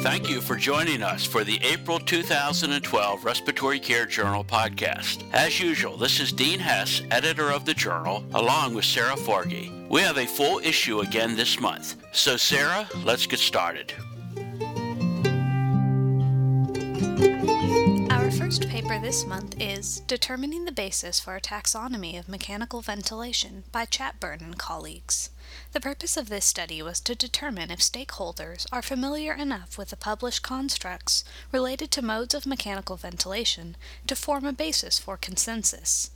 Thank you for joining us for the April 2012 Respiratory Care Journal podcast. As usual, this is Dean Hess, editor of the journal, along with Sarah Forgy. We have a full issue again this month. So, Sarah, let's get started. Our first paper this month is Determining the Basis for a Taxonomy of Mechanical Ventilation by Chatburn and colleagues. The purpose of this study was to determine if stakeholders are familiar enough with the published constructs related to modes of mechanical ventilation to form a basis for consensus.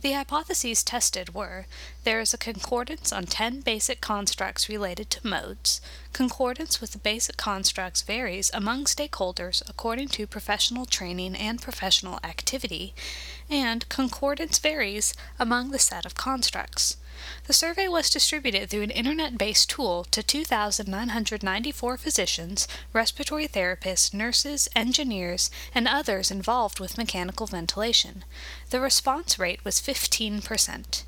The hypotheses tested were there is a concordance on 10 basic constructs related to modes, concordance with the basic constructs varies among stakeholders according to professional training and professional activity, and concordance varies among the set of constructs. The survey was distributed through an internet based tool to 2,994 physicians, respiratory therapists, nurses, engineers, and others involved with mechanical ventilation. The response rate was 15%.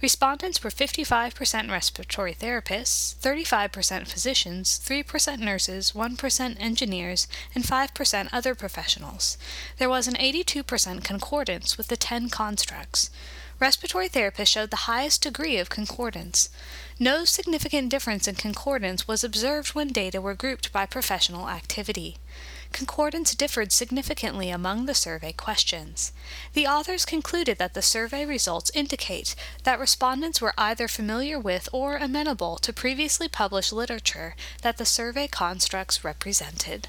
Respondents were 55% respiratory therapists, 35% physicians, 3% nurses, 1% engineers, and 5% other professionals. There was an 82% concordance with the 10 constructs. Respiratory therapists showed the highest degree of concordance. No significant difference in concordance was observed when data were grouped by professional activity. Concordance differed significantly among the survey questions. The authors concluded that the survey results indicate that respondents were either familiar with or amenable to previously published literature that the survey constructs represented.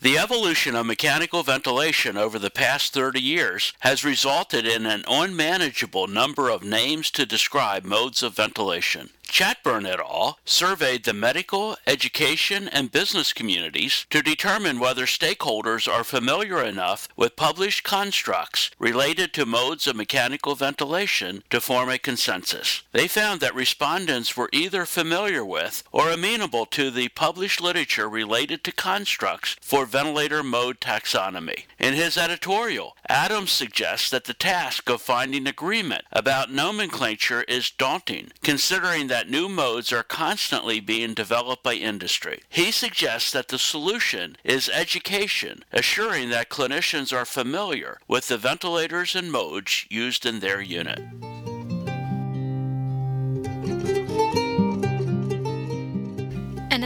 The evolution of mechanical ventilation over the past 30 years has resulted in an unmanageable number of names to describe modes of ventilation. Chatburn et al. surveyed the medical, education, and business communities to determine whether stakeholders are familiar enough with published constructs related to modes of mechanical ventilation to form a consensus. They found that respondents were either familiar with or amenable to the published literature related to constructs for ventilator mode taxonomy. In his editorial, Adams suggests that the task of finding agreement about nomenclature is daunting, considering that new modes are constantly being developed by industry. He suggests that the solution is education, assuring that clinicians are familiar with the ventilators and modes used in their unit.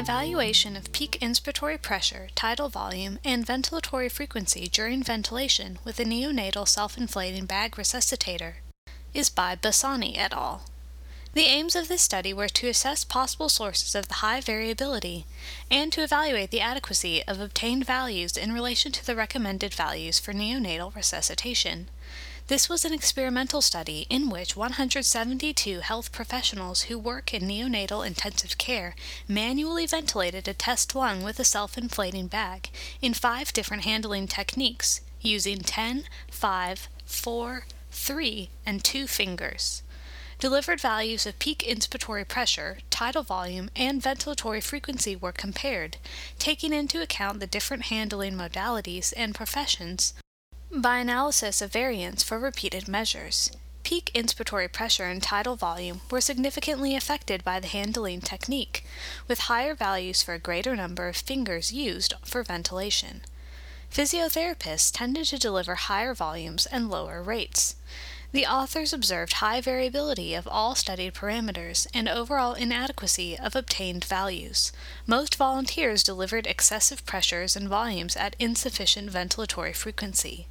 Evaluation of peak inspiratory pressure, tidal volume, and ventilatory frequency during ventilation with a neonatal self-inflating bag resuscitator is by Bassani et al. The aims of this study were to assess possible sources of the high variability and to evaluate the adequacy of obtained values in relation to the recommended values for neonatal resuscitation. This was an experimental study in which 172 health professionals who work in neonatal intensive care manually ventilated a test lung with a self inflating bag in five different handling techniques using 10, 5, 4, 3, and 2 fingers. Delivered values of peak inspiratory pressure, tidal volume, and ventilatory frequency were compared, taking into account the different handling modalities and professions by analysis of variance for repeated measures. Peak inspiratory pressure and tidal volume were significantly affected by the handling technique, with higher values for a greater number of fingers used for ventilation. Physiotherapists tended to deliver higher volumes and lower rates. The authors observed high variability of all studied parameters and overall inadequacy of obtained values. Most volunteers delivered excessive pressures and volumes at insufficient ventilatory frequency.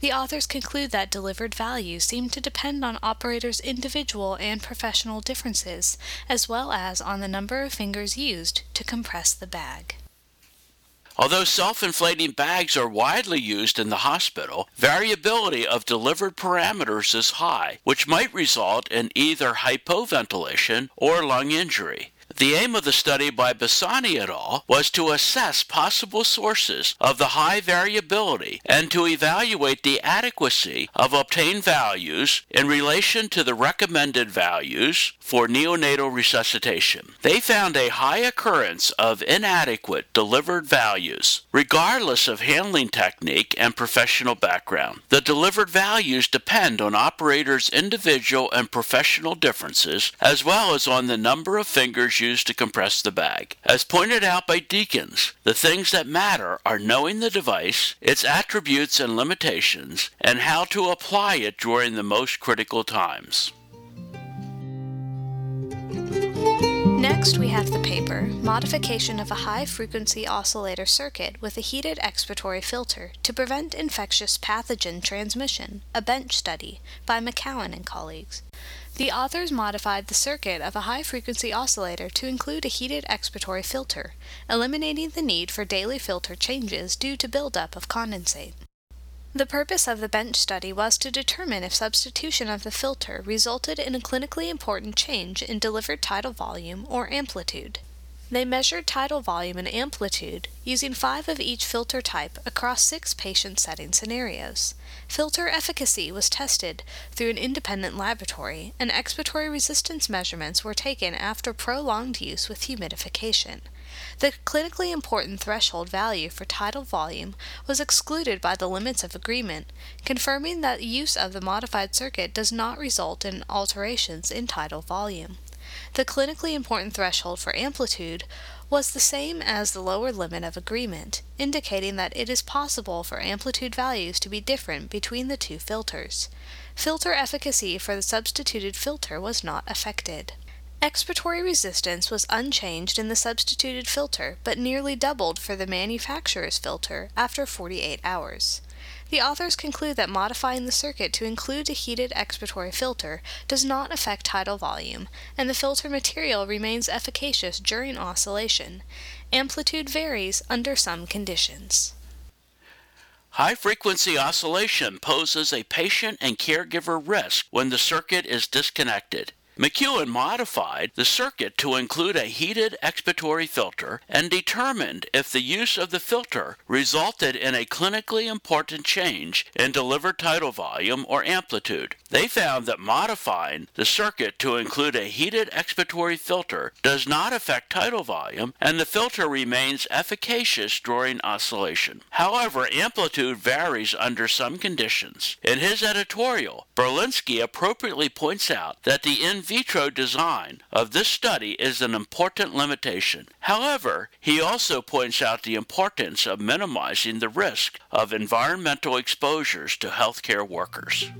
The authors conclude that delivered values seem to depend on operators' individual and professional differences, as well as on the number of fingers used to compress the bag. Although self-inflating bags are widely used in the hospital, variability of delivered parameters is high, which might result in either hypoventilation or lung injury. The aim of the study by Bassani et al. was to assess possible sources of the high variability and to evaluate the adequacy of obtained values in relation to the recommended values for neonatal resuscitation. They found a high occurrence of inadequate delivered values, regardless of handling technique and professional background. The delivered values depend on operators' individual and professional differences, as well as on the number of fingers used to compress the bag. As pointed out by Deakins, the things that matter are knowing the device, its attributes and limitations, and how to apply it during the most critical times. Next, we have the paper Modification of a High Frequency Oscillator Circuit with a Heated Expiratory Filter to Prevent Infectious Pathogen Transmission, a bench study by McCowan and colleagues. The authors modified the circuit of a high frequency oscillator to include a heated expiratory filter, eliminating the need for daily filter changes due to buildup of condensate. The purpose of the bench study was to determine if substitution of the filter resulted in a clinically important change in delivered tidal volume or amplitude. They measured tidal volume and amplitude using five of each filter type across six patient setting scenarios. Filter efficacy was tested through an independent laboratory, and expiratory resistance measurements were taken after prolonged use with humidification. The clinically important threshold value for tidal volume was excluded by the limits of agreement, confirming that use of the modified circuit does not result in alterations in tidal volume. The clinically important threshold for amplitude was the same as the lower limit of agreement, indicating that it is possible for amplitude values to be different between the two filters. Filter efficacy for the substituted filter was not affected. Expiratory resistance was unchanged in the substituted filter, but nearly doubled for the manufacturer's filter after 48 hours. The authors conclude that modifying the circuit to include a heated expiratory filter does not affect tidal volume, and the filter material remains efficacious during oscillation. Amplitude varies under some conditions. High frequency oscillation poses a patient and caregiver risk when the circuit is disconnected. McCowan modified the circuit to include a heated expiratory filter and determined if the use of the filter resulted in a clinically important change in delivered tidal volume or amplitude. They found that modifying the circuit to include a heated expiratory filter does not affect tidal volume and the filter remains efficacious during oscillation. However, amplitude varies under some conditions. In his editorial, Berlinski appropriately points out that the in vitro design of this study is an important limitation. However, he also points out the importance of minimizing the risk of environmental exposures to healthcare workers.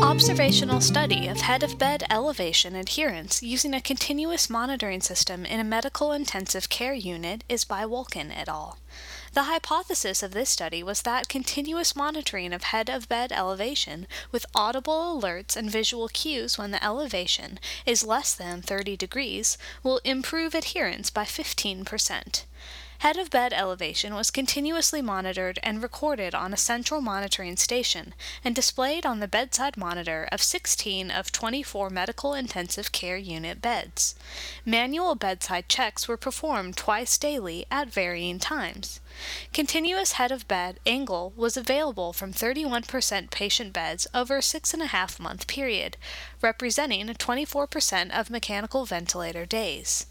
Observational study of head of bed elevation adherence using a continuous monitoring system in a medical intensive care unit is by Wolken et al. The hypothesis of this study was that continuous monitoring of head of bed elevation with audible alerts and visual cues when the elevation is less than 30 degrees will improve adherence by 15%. Head of bed elevation was continuously monitored and recorded on a central monitoring station and displayed on the bedside monitor of 16 of 24 medical intensive care unit beds. Manual bedside checks were performed twice daily at varying times. Continuous head of bed angle was available from 31% patient beds over a six and a half month period, representing 24% of mechanical ventilator days.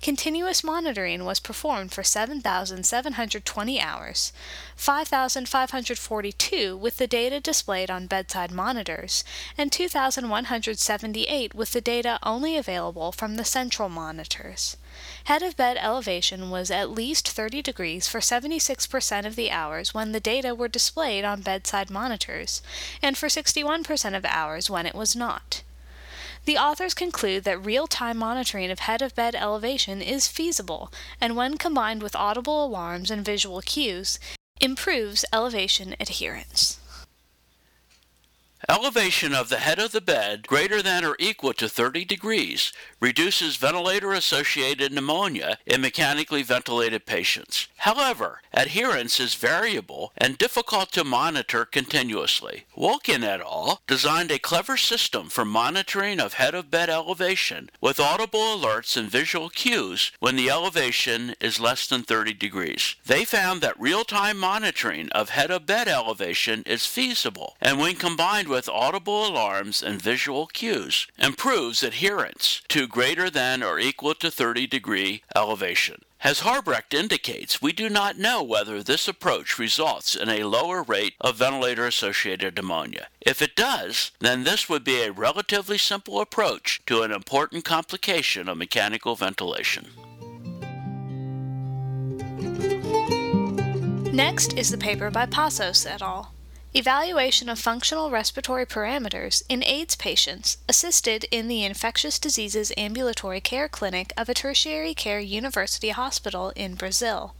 Continuous monitoring was performed for 7,720 hours, 5,542 with the data displayed on bedside monitors, and 2,178 with the data only available from the central monitors. Head of bed elevation was at least 30 degrees for 76% of the hours when the data were displayed on bedside monitors, and for 61% of hours when it was not. The authors conclude that real time monitoring of head of bed elevation is feasible, and when combined with audible alarms and visual cues, improves elevation adherence. Elevation of the head of the bed greater than or equal to 30 degrees reduces ventilator associated pneumonia in mechanically ventilated patients. However, adherence is variable and difficult to monitor continuously. Wolken et al. designed a clever system for monitoring of head of bed elevation with audible alerts and visual cues when the elevation is less than 30 degrees. They found that real time monitoring of head of bed elevation is feasible, and when combined with audible alarms and visual cues, improves adherence to greater than or equal to 30 degree elevation. As Harbrecht indicates, we do not know whether this approach results in a lower rate of ventilator associated pneumonia. If it does, then this would be a relatively simple approach to an important complication of mechanical ventilation. Next is the paper by Passos et al. Evaluation of functional respiratory parameters in AIDS patients assisted in the Infectious Diseases Ambulatory Care Clinic of a tertiary care university hospital in Brazil.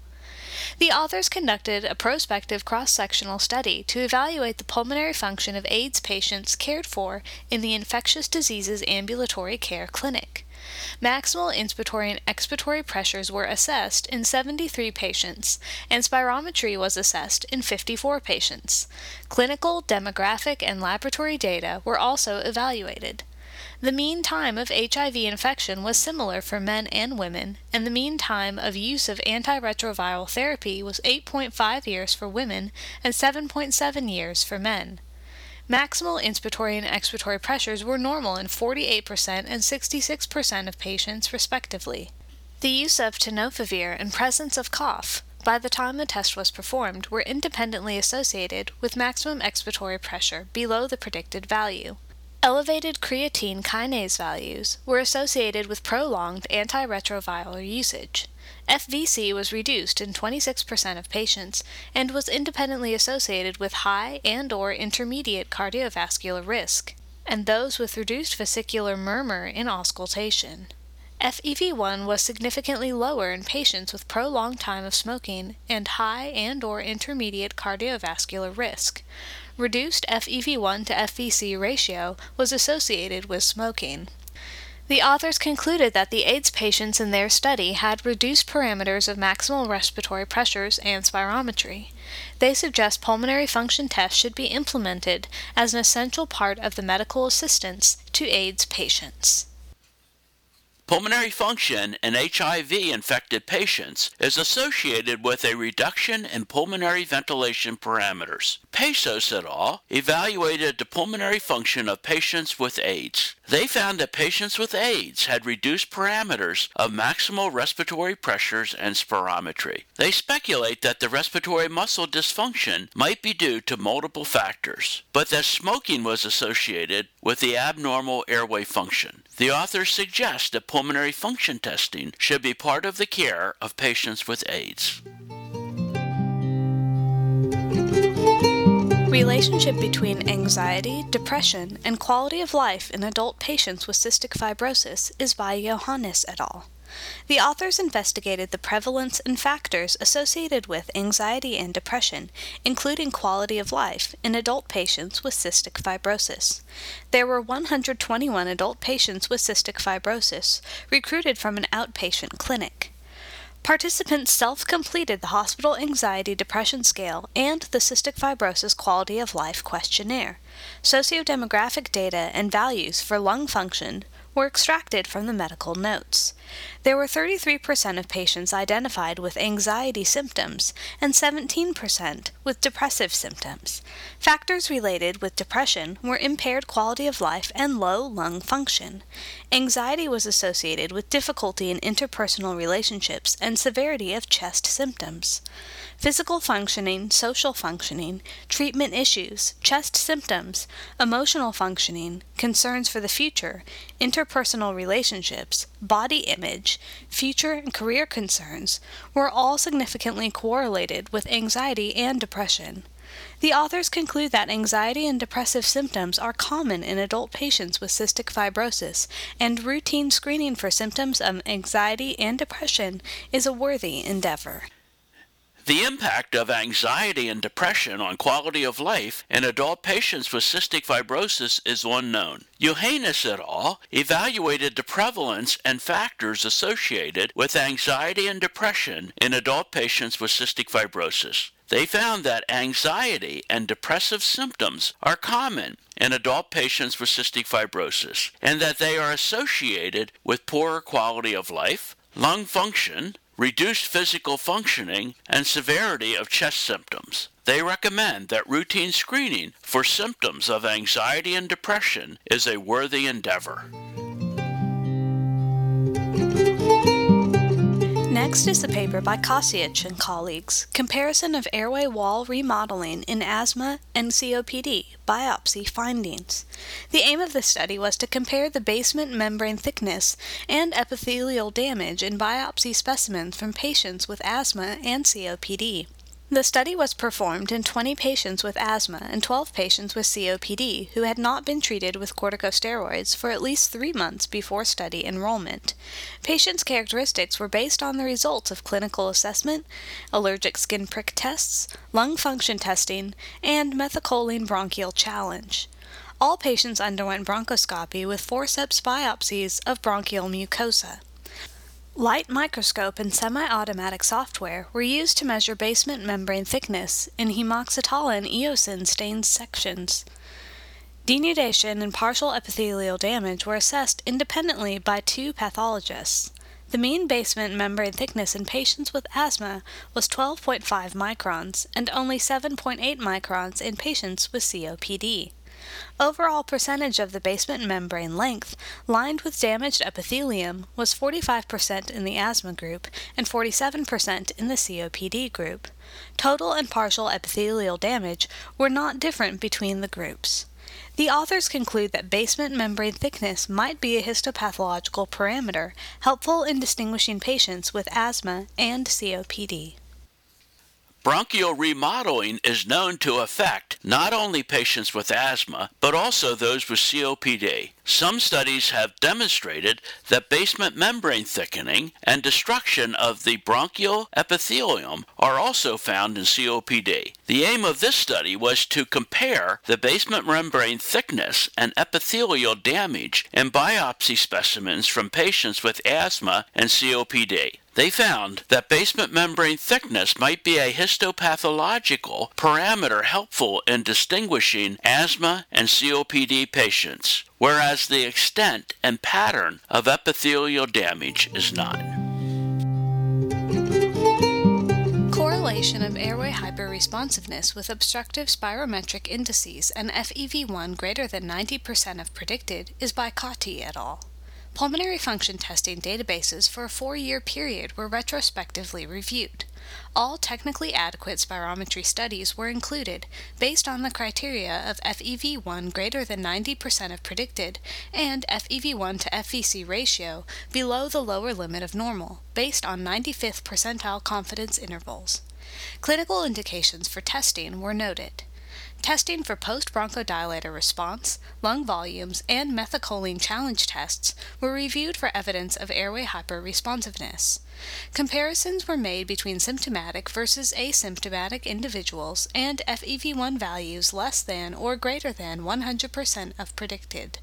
The authors conducted a prospective cross sectional study to evaluate the pulmonary function of AIDS patients cared for in the Infectious Diseases Ambulatory Care Clinic. Maximal inspiratory and expiratory pressures were assessed in 73 patients, and spirometry was assessed in 54 patients. Clinical, demographic, and laboratory data were also evaluated. The mean time of HIV infection was similar for men and women, and the mean time of use of antiretroviral therapy was 8.5 years for women and 7.7 years for men. Maximal inspiratory and expiratory pressures were normal in 48% and 66% of patients, respectively. The use of tenofovir and presence of cough by the time the test was performed were independently associated with maximum expiratory pressure below the predicted value. Elevated creatine kinase values were associated with prolonged antiretroviral usage. FVC was reduced in 26% of patients and was independently associated with high and or intermediate cardiovascular risk, and those with reduced vesicular murmur in auscultation. FEV1 was significantly lower in patients with prolonged time of smoking and high and or intermediate cardiovascular risk. Reduced FEV1 to FVC ratio was associated with smoking. The authors concluded that the AIDS patients in their study had reduced parameters of maximal respiratory pressures and spirometry. They suggest pulmonary function tests should be implemented as an essential part of the medical assistance to AIDS patients. Pulmonary function in HIV infected patients is associated with a reduction in pulmonary ventilation parameters. Passos et al. evaluated the pulmonary function of patients with AIDS. They found that patients with AIDS had reduced parameters of maximal respiratory pressures and spirometry. They speculate that the respiratory muscle dysfunction might be due to multiple factors, but that smoking was associated with the abnormal airway function. The authors suggest that pulmonary function testing should be part of the care of patients with AIDS. Relationship between anxiety, depression, and quality of life in adult patients with cystic fibrosis is by Yohannes et al. The authors investigated the prevalence and factors associated with anxiety and depression, including quality of life, in adult patients with cystic fibrosis. There were 121 adult patients with cystic fibrosis recruited from an outpatient clinic. Participants self completed the Hospital Anxiety Depression Scale and the Cystic Fibrosis Quality of Life Questionnaire. Sociodemographic data and values for lung function were extracted from the medical notes. There were 33% of patients identified with anxiety symptoms and 17% with depressive symptoms. Factors related with depression were impaired quality of life and low lung function. Anxiety was associated with difficulty in interpersonal relationships and severity of chest symptoms physical functioning, social functioning, treatment issues, chest symptoms, emotional functioning, concerns for the future, interpersonal relationships, body image, future and career concerns were all significantly correlated with anxiety and depression. The authors conclude that anxiety and depressive symptoms are common in adult patients with cystic fibrosis, and routine screening for symptoms of anxiety and depression is a worthy endeavor. The impact of anxiety and depression on quality of life in adult patients with cystic fibrosis is unknown. Yohannes et al. evaluated the prevalence and factors associated with anxiety and depression in adult patients with cystic fibrosis. They found that anxiety and depressive symptoms are common in adult patients with cystic fibrosis and that they are associated with poorer quality of life, lung function, reduced physical functioning, and severity of chest symptoms. They recommend that routine screening for symptoms of anxiety and depression is a worthy endeavor. Next is a paper by Kosic and colleagues, Comparison of Airway Wall Remodeling in Asthma and COPD, Biopsy Findings. The aim of the study was to compare the basement membrane thickness and epithelial damage in biopsy specimens from patients with asthma and COPD. The study was performed in 20 patients with asthma and 12 patients with COPD who had not been treated with corticosteroids for at least three months before study enrollment. Patients' characteristics were based on the results of clinical assessment, allergic skin prick tests, lung function testing, and methacholine bronchial challenge. All patients underwent bronchoscopy with forceps biopsies of bronchial mucosa. Light microscope and semi-automatic software were used to measure basement membrane thickness in hematoxylin eosin stained sections. Denudation and partial epithelial damage were assessed independently by two pathologists. The mean basement membrane thickness in patients with asthma was 12.5 microns and only 7.8 microns in patients with COPD. Overall percentage of the basement membrane length lined with damaged epithelium was 45% in the asthma group and 47% in the COPD group. Total and partial epithelial damage were not different between the groups. The authors conclude that basement membrane thickness might be a histopathological parameter helpful in distinguishing patients with asthma and COPD. Bronchial remodeling is known to affect not only patients with asthma, but also those with COPD. Some studies have demonstrated that basement membrane thickening and destruction of the bronchial epithelium are also found in COPD. The aim of this study was to compare the basement membrane thickness and epithelial damage in biopsy specimens from patients with asthma and COPD. They found that basement membrane thickness might be a histopathological parameter helpful in distinguishing asthma and COPD patients, whereas the extent and pattern of epithelial damage is not. Correlation of airway hyperresponsiveness with obstructive spirometric indices and FEV1 greater than 90% of predicted is by Cotti et al. Pulmonary function testing databases for a four year period were retrospectively reviewed. All technically adequate spirometry studies were included based on the criteria of FEV1 greater than 90% of predicted and FEV1 to FVC ratio below the lower limit of normal, based on 95th percentile confidence intervals. Clinical indications for testing were noted. Testing for post bronchodilator response, lung volumes, and methacholine challenge tests were reviewed for evidence of airway hyperresponsiveness. Comparisons were made between symptomatic versus asymptomatic individuals and FEV1 values less than or greater than 100% of predicted.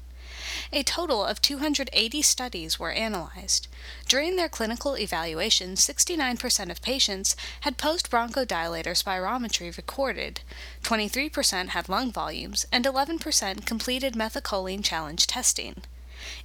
A total of 280 studies were analyzed. During their clinical evaluation, 69% of patients had post bronchodilator spirometry recorded, 23% had lung volumes, and 11% completed methacholine challenge testing.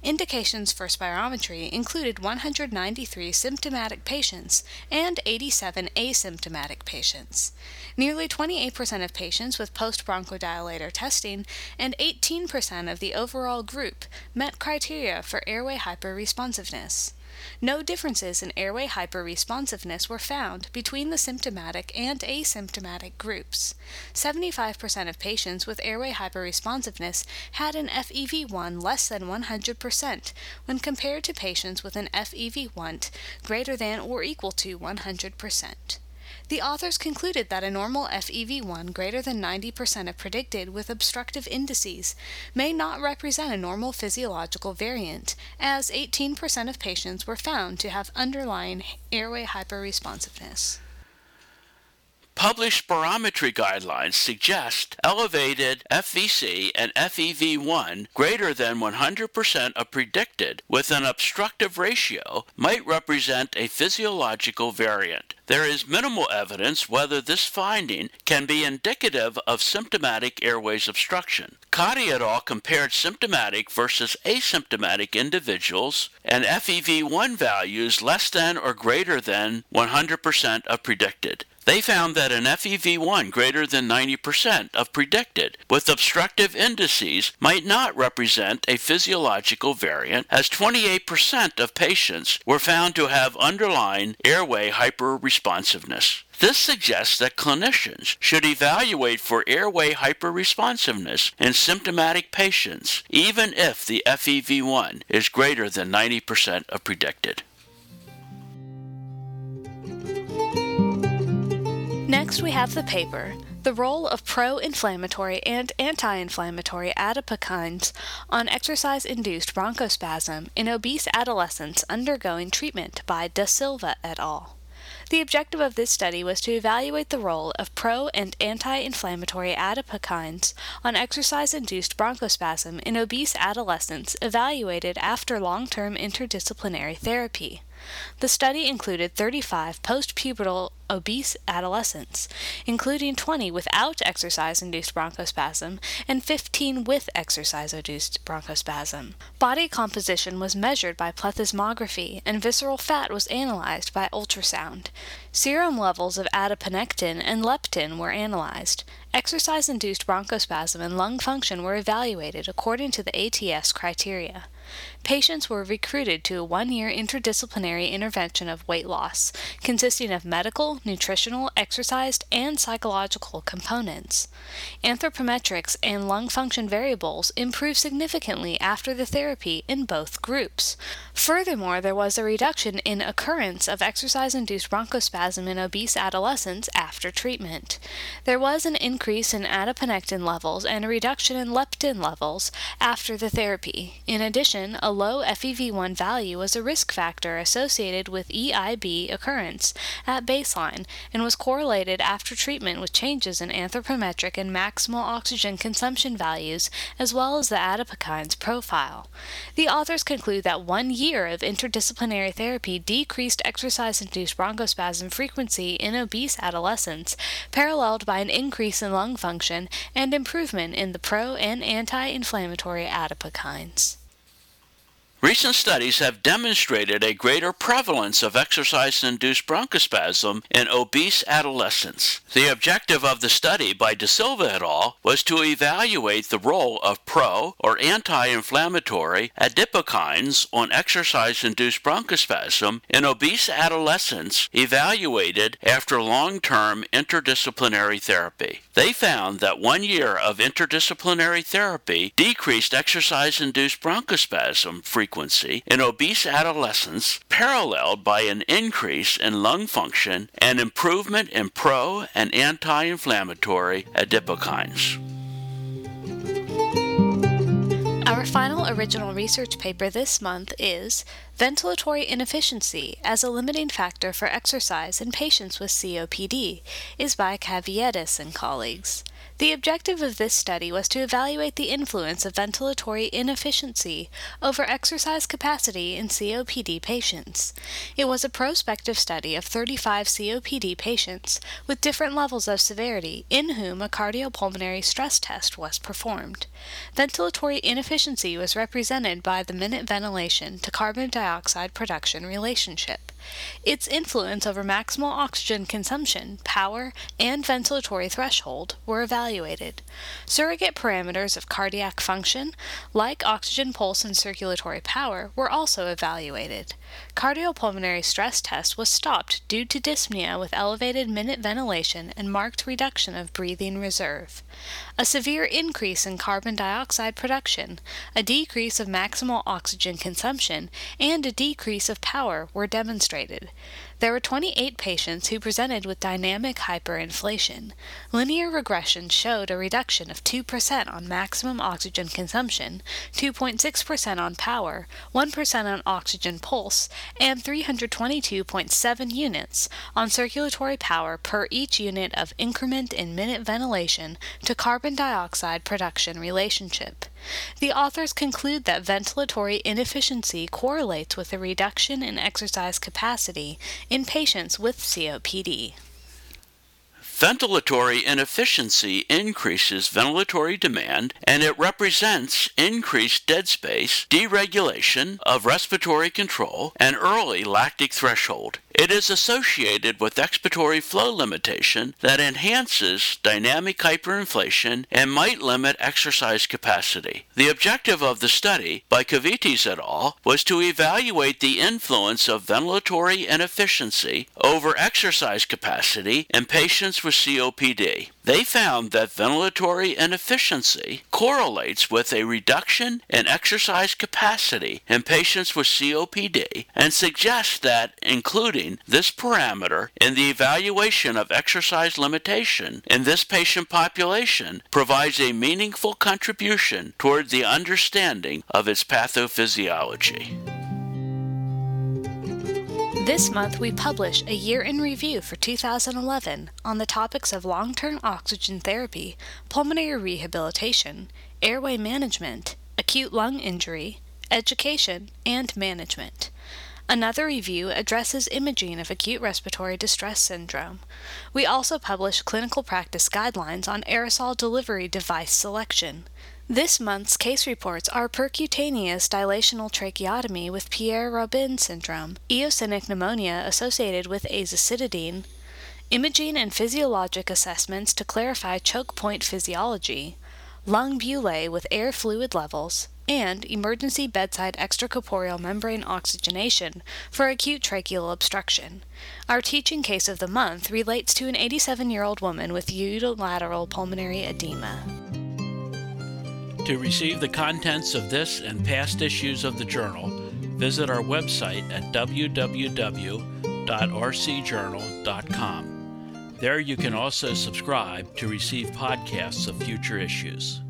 Indications for spirometry included 193 symptomatic patients and 87 asymptomatic patients. Nearly 28% of patients with post bronchodilator testing and 18% of the overall group met criteria for airway hyperresponsiveness. No differences in airway hyperresponsiveness were found between the symptomatic and asymptomatic groups. 75% of patients with airway hyperresponsiveness had an FEV1 less than 100% when compared to patients with an FEV1 greater than or equal to 100%. The authors concluded that a normal FEV1 greater than 90% of predicted with obstructive indices may not represent a normal physiological variant, as 18% of patients were found to have underlying airway hyperresponsiveness. Published spirometry guidelines suggest elevated FVC and FEV1 greater than 100% of predicted with an obstructive ratio might represent a physiological variant. There is minimal evidence whether this finding can be indicative of symptomatic airways obstruction. Cotti et al. compared symptomatic versus asymptomatic individuals and FEV1 values less than or greater than 100% of predicted. They found that an FEV1 greater than 90% of predicted with obstructive indices might not represent a physiological variant, as 28% of patients were found to have underlying airway hyperresponsiveness. This suggests that clinicians should evaluate for airway hyperresponsiveness in symptomatic patients, even if the FEV1 is greater than 90% of predicted. Next, we have the paper, The Role of Pro Inflammatory and Anti Inflammatory Adipokines on Exercise Induced Bronchospasm in Obese Adolescents Undergoing Treatment by Da Silva et al. The objective of this study was to evaluate the role of pro and anti inflammatory adipokines on exercise induced bronchospasm in obese adolescents evaluated after long term interdisciplinary therapy. The study included 35 postpubertal obese adolescents, including 20 without exercise induced bronchospasm and 15 with exercise induced bronchospasm. Body composition was measured by plethysmography, and visceral fat was analyzed by ultrasound. Serum levels of adiponectin and leptin were analyzed. Exercise induced bronchospasm and lung function were evaluated according to the ATS criteria. Patients were recruited to a one year interdisciplinary intervention of weight loss, consisting of medical, nutritional, exercise, and psychological components. Anthropometrics and lung function variables improved significantly after the therapy in both groups. Furthermore, there was a reduction in occurrence of exercise induced bronchospasm in obese adolescents after treatment. There was an increase in adiponectin levels and a reduction in leptin levels after the therapy. In addition, a low FEV1 value was a risk factor associated with EIB occurrence at baseline and was correlated after treatment with changes in anthropometric and maximal oxygen consumption values as well as the adipokines profile. The authors conclude that one year of interdisciplinary therapy decreased exercise induced bronchospasm frequency in obese adolescents, paralleled by an increase in lung function and improvement in the pro and anti inflammatory adipokines. Recent studies have demonstrated a greater prevalence of exercise induced bronchospasm in obese adolescents. The objective of the study by Da Silva et al. was to evaluate the role of pro or anti inflammatory adipokines on exercise induced bronchospasm in obese adolescents evaluated after long term interdisciplinary therapy. They found that one year of interdisciplinary therapy decreased exercise induced bronchospasm frequency frequency in obese adolescents, paralleled by an increase in lung function and improvement in pro and anti inflammatory adipokines. Our final original research paper this month is Ventilatory Inefficiency as a Limiting Factor for Exercise in Patients with COPD is by Caviedes and colleagues. The objective of this study was to evaluate the influence of ventilatory inefficiency over exercise capacity in COPD patients. It was a prospective study of 35 COPD patients with different levels of severity in whom a cardiopulmonary stress test was performed. Ventilatory inefficiency was represented by the minute ventilation to carbon dioxide production relationship. Its influence over maximal oxygen consumption, power, and ventilatory threshold were evaluated. Surrogate parameters of cardiac function, like oxygen pulse and circulatory power, were also evaluated. Cardiopulmonary stress test was stopped due to dyspnea with elevated minute ventilation and marked reduction of breathing reserve. A severe increase in carbon dioxide production, a decrease of maximal oxygen consumption, and a decrease of power were demonstrated. There were 28 patients who presented with dynamic hyperinflation. Linear regression showed a reduction of 2% on maximum oxygen consumption, 2.6% on power, 1% on oxygen pulse, and 322.7 units on circulatory power per each unit of increment in minute ventilation to carbon dioxide production relationship. The authors conclude that ventilatory inefficiency correlates with a reduction in exercise capacity in patients with COPD. Ventilatory inefficiency increases ventilatory demand and it represents increased dead space, deregulation of respiratory control, and early lactic threshold. It is associated with expiratory flow limitation that enhances dynamic hyperinflation and might limit exercise capacity. The objective of the study by Caviedes et al. was to evaluate the influence of ventilatory inefficiency over exercise capacity in patients with COPD. They found that ventilatory inefficiency correlates with a reduction in exercise capacity in patients with COPD and suggests that including this parameter in the evaluation of exercise limitation in this patient population provides a meaningful contribution toward the understanding of its pathophysiology. This month, we publish a year in review for 2011 on the topics of long term oxygen therapy, pulmonary rehabilitation, airway management, acute lung injury, education, and management. Another review addresses imaging of acute respiratory distress syndrome. We also publish clinical practice guidelines on aerosol delivery device selection. This month's case reports are percutaneous dilational tracheotomy with Pierre Robin syndrome, eosinophilic pneumonia associated with azacitidine, imaging and physiologic assessments to clarify choke point physiology, lung bullae with air fluid levels, and emergency bedside extracorporeal membrane oxygenation for acute tracheal obstruction. Our teaching case of the month relates to an 87 year old woman with unilateral pulmonary edema. To receive the contents of this and past issues of the journal, visit our website at www.rcjournal.com. There you can also subscribe to receive podcasts of future issues.